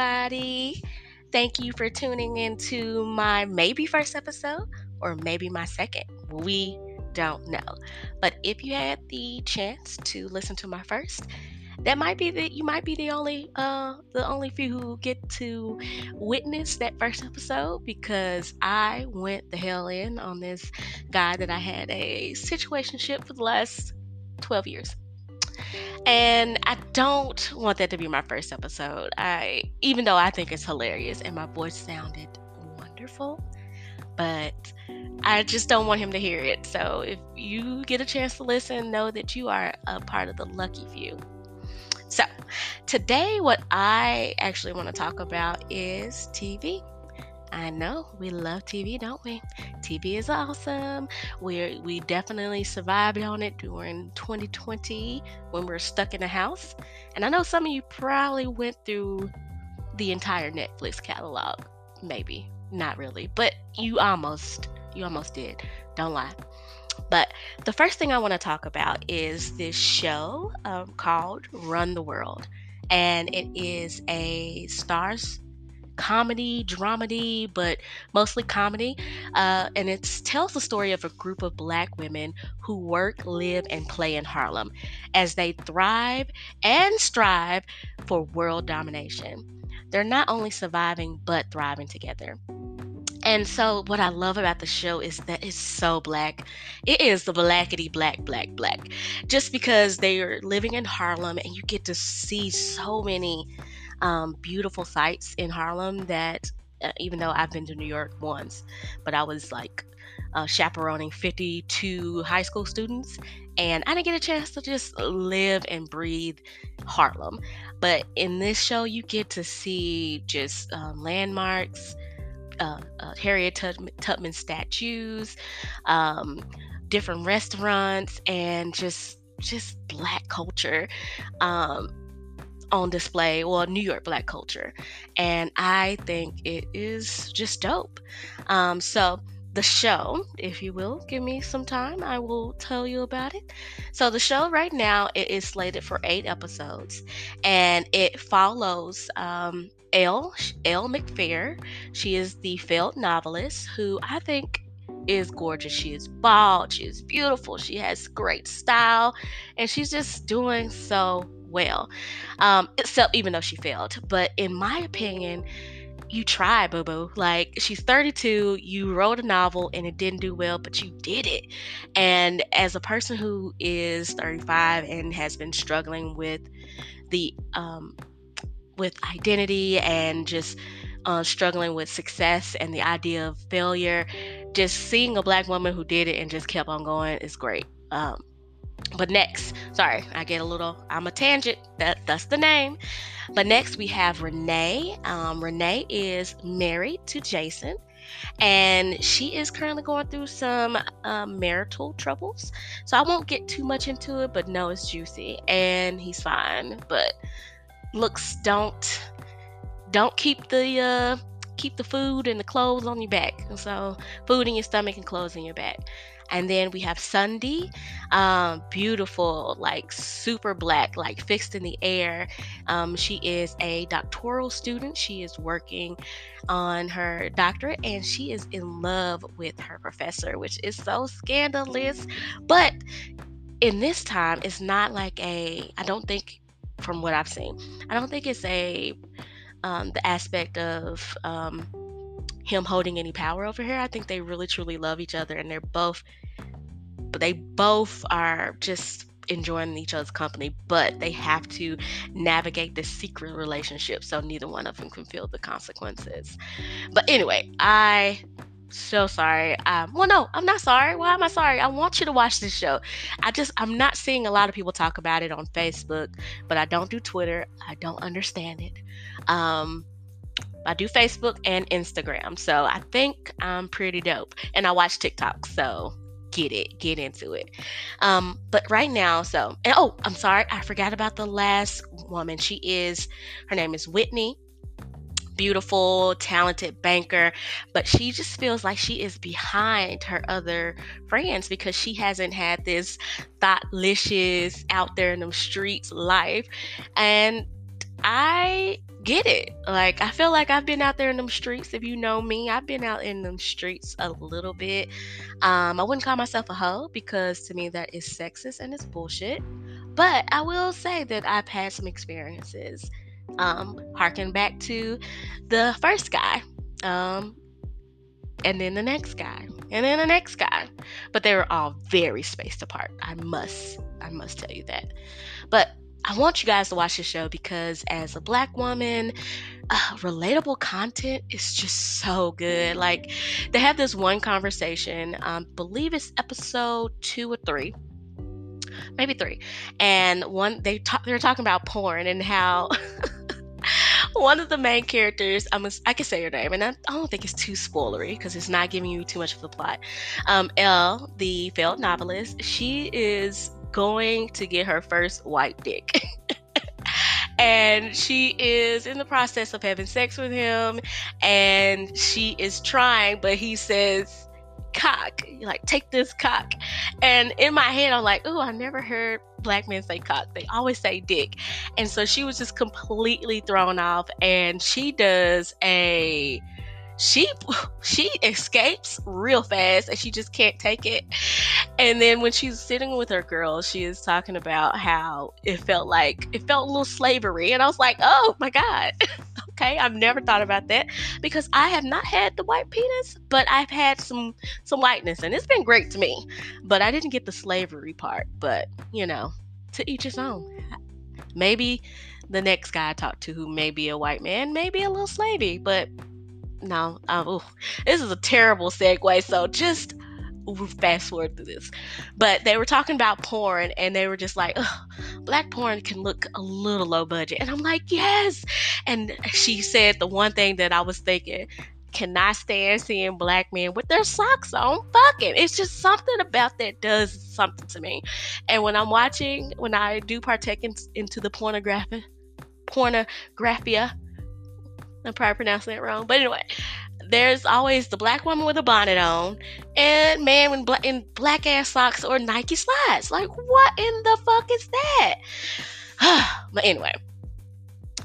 Everybody. Thank you for tuning into my maybe first episode or maybe my second. We don't know. But if you had the chance to listen to my first, that might be that you might be the only uh the only few who get to witness that first episode because I went the hell in on this guy that I had a situationship for the last 12 years. And I don't want that to be my first episode. I even though I think it's hilarious and my voice sounded wonderful, but I just don't want him to hear it. So if you get a chance to listen, know that you are a part of the lucky few. So, today, what I actually want to talk about is TV. I know we love TV, don't we? TV is awesome. We we definitely survived on it during 2020 when we were stuck in the house. And I know some of you probably went through the entire Netflix catalog. Maybe not really, but you almost you almost did. Don't lie. But the first thing I want to talk about is this show um, called Run the World. And it is a Starz comedy, dramedy, but mostly comedy. Uh, and it tells the story of a group of black women who work, live, and play in Harlem as they thrive and strive for world domination. They're not only surviving, but thriving together. And so, what I love about the show is that it's so black. It is the blackety black, black, black. Just because they are living in Harlem and you get to see so many um, beautiful sights in Harlem that, uh, even though I've been to New York once, but I was like uh, chaperoning 52 high school students, and I didn't get a chance to just live and breathe Harlem. But in this show, you get to see just um, landmarks uh, uh, Harriet Tubman, Tubman statues, um, different restaurants, and just just black culture um, on display. Well, New York black culture, and I think it is just dope. Um, so the show, if you will, give me some time, I will tell you about it. So the show right now it is slated for eight episodes, and it follows um, Elle Elle McFair. She is the failed novelist who I think is gorgeous. She is bald, she is beautiful, she has great style, and she's just doing so well. Um, except even though she failed. But in my opinion, you try, boo boo. Like, she's 32, you wrote a novel and it didn't do well, but you did it. And as a person who is 35 and has been struggling with the um, with identity and just uh, struggling with success and the idea of failure, just seeing a black woman who did it and just kept on going is great. Um, but next, sorry, I get a little, I'm a tangent. That that's the name. But next we have Renee. Um, Renee is married to Jason, and she is currently going through some um, marital troubles. So I won't get too much into it, but no, it's juicy, and he's fine. But looks don't don't keep the uh keep the food and the clothes on your back. So food in your stomach and clothes in your back. And then we have Sondi, um, beautiful, like super black, like fixed in the air. Um, she is a doctoral student. She is working on her doctorate and she is in love with her professor, which is so scandalous. But in this time, it's not like a, I don't think from what I've seen. I don't think it's a um, the aspect of um, him holding any power over her. I think they really truly love each other, and they're both, but they both are just enjoying each other's company. But they have to navigate this secret relationship, so neither one of them can feel the consequences. But anyway, I so sorry. Um, well, no, I'm not sorry. Why am I sorry? I want you to watch this show. I just, I'm not seeing a lot of people talk about it on Facebook, but I don't do Twitter. I don't understand it. Um, I do Facebook and Instagram. So I think I'm pretty dope. And I watch TikTok. So get it, get into it. Um, but right now, so, and oh, I'm sorry. I forgot about the last woman. She is, her name is Whitney beautiful, talented banker, but she just feels like she is behind her other friends because she hasn't had this thoughtlicious out there in the streets life. And I get it. Like I feel like I've been out there in them streets. If you know me, I've been out in them streets a little bit. Um, I wouldn't call myself a hoe because to me that is sexist and it's bullshit. But I will say that I've had some experiences. Um, harken back to the first guy. Um, and then the next guy, and then the next guy. But they were all very spaced apart. I must, I must tell you that. But I want you guys to watch the show because, as a black woman, uh, relatable content is just so good. Like, they have this one conversation, um, believe it's episode two or three, maybe three, and one they talk they were talking about porn and how. one of the main characters, I'm a, I can say her name, and I, I don't think it's too spoilery because it's not giving you too much of the plot. Um, Elle, the failed novelist, she is going to get her first white dick. and she is in the process of having sex with him and she is trying but he says cock. Like take this cock. And in my head i'm like oh i never heard black men say cock. They always say dick. And so she was just completely thrown off and she does a she she escapes real fast and she just can't take it. And then when she's sitting with her girls she is talking about how it felt like it felt a little slavery. And i was like oh my god. Okay i've never thought about that because i have not had the white penis but i've had some some whiteness and it's been great to me. But i didn't get the slavery part but you know to each his own. Maybe the next guy i talk to who may be a white man may be a little slavey but no, um, this is a terrible segue. So just fast forward through this. But they were talking about porn and they were just like, black porn can look a little low budget. And I'm like, yes. And she said the one thing that I was thinking, cannot stand seeing black men with their socks on fucking. It's just something about that does something to me. And when I'm watching, when I do partake in, into the pornography, pornographia, I'm probably pronouncing it wrong. But anyway, there's always the black woman with a bonnet on and man in, black, in black ass socks or Nike slides. Like, what in the fuck is that? but anyway,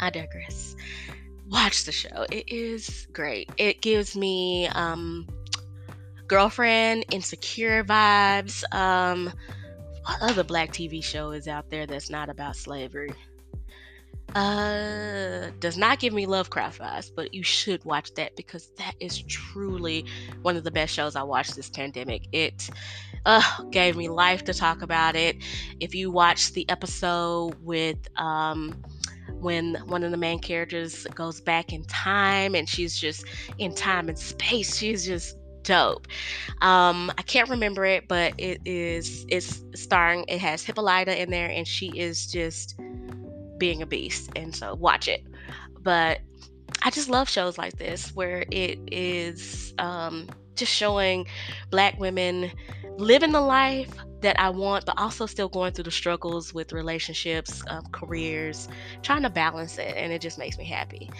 I digress. Watch the show. It is great. It gives me um, girlfriend, insecure vibes. Um, what other black TV show is out there that's not about slavery? Uh does not give me lovecraft vibes but you should watch that because that is truly one of the best shows i watched this pandemic. It uh gave me life to talk about it. If you watch the episode with um when one of the main characters goes back in time and she's just in time and space she's just dope. Um i can't remember it but it is it's starring it has hippolyta in there and she is just being a beast. And so watch it. But I just love shows like this where it is um, just showing black women living the life that I want, but also still going through the struggles with relationships, um, careers, trying to balance it. And it just makes me happy.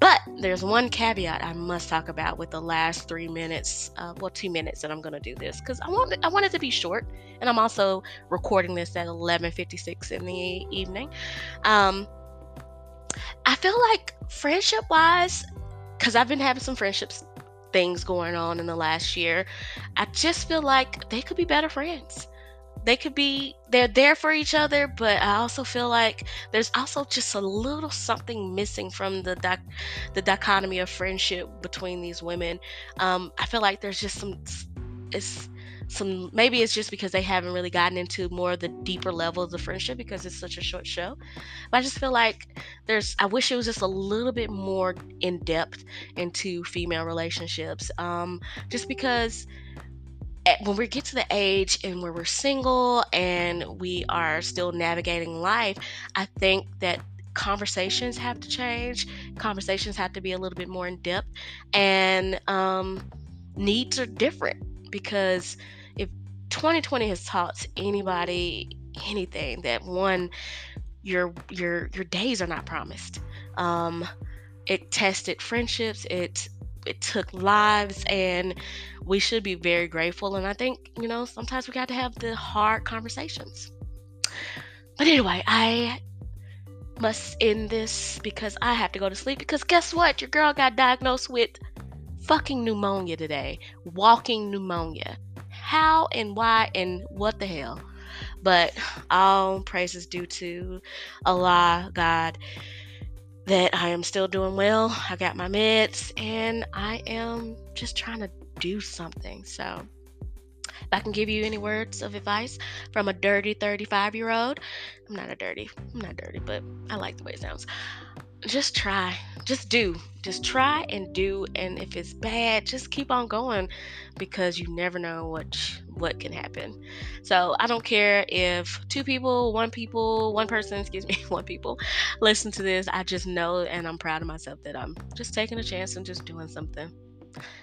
But there's one caveat I must talk about with the last three minutes, uh, well, two minutes that I'm going to do this because I want I want it to be short, and I'm also recording this at 11:56 in the evening. Um, I feel like friendship wise, because I've been having some friendships things going on in the last year, I just feel like they could be better friends. They could be they're there for each other but i also feel like there's also just a little something missing from the doc, the dichotomy of friendship between these women. Um, i feel like there's just some it's some maybe it's just because they haven't really gotten into more of the deeper levels of friendship because it's such a short show but i just feel like there's i wish it was just a little bit more in depth into female relationships um, just because when we get to the age and where we're single and we are still navigating life, I think that conversations have to change. Conversations have to be a little bit more in depth, and um, needs are different because 2020 has taught anybody anything, that one, your your your days are not promised. Um, it tested friendships. It it took lives and we should be very grateful and i think you know sometimes we got to have the hard conversations but anyway i must end this because I have to go to sleep. Because guess what? Your girl got diagnosed with fucking pneumonia today. Walking pneumonia. How and why and what the hell? But all praises due to Allah, God, that I am still doing well. I got my meds and I am just trying to do something. So, if I can give you any words of advice from a dirty 35 year old, I'm not a dirty, I'm not dirty, but I like the way it sounds. Just try, just do, just try and do. And if it's bad, just keep on going because you never know what what can happen. So I don't care if two people, one people, one person, excuse me, one people listen to this. I just know and I'm proud of myself that I'm just taking a chance and just doing something.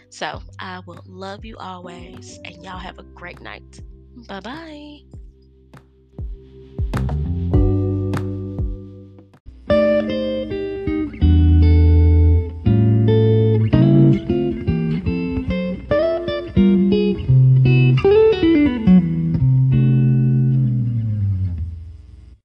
So I will love you always, and y'all have a great night. Bye bye.